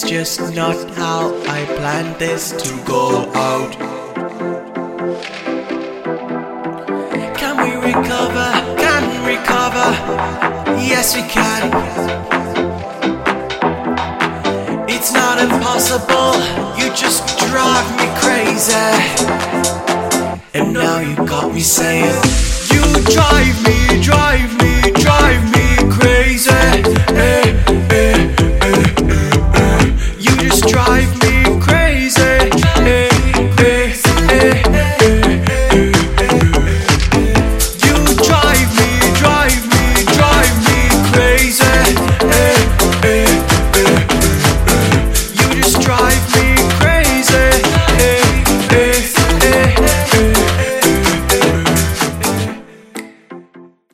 It's just not how I planned this to go out. Can we recover? Can we recover? Yes, we can. It's not impossible, you just drive me crazy. Now you got me saying, You drive me, drive me, drive me crazy. You just drive me crazy. You drive me, drive me, drive me crazy.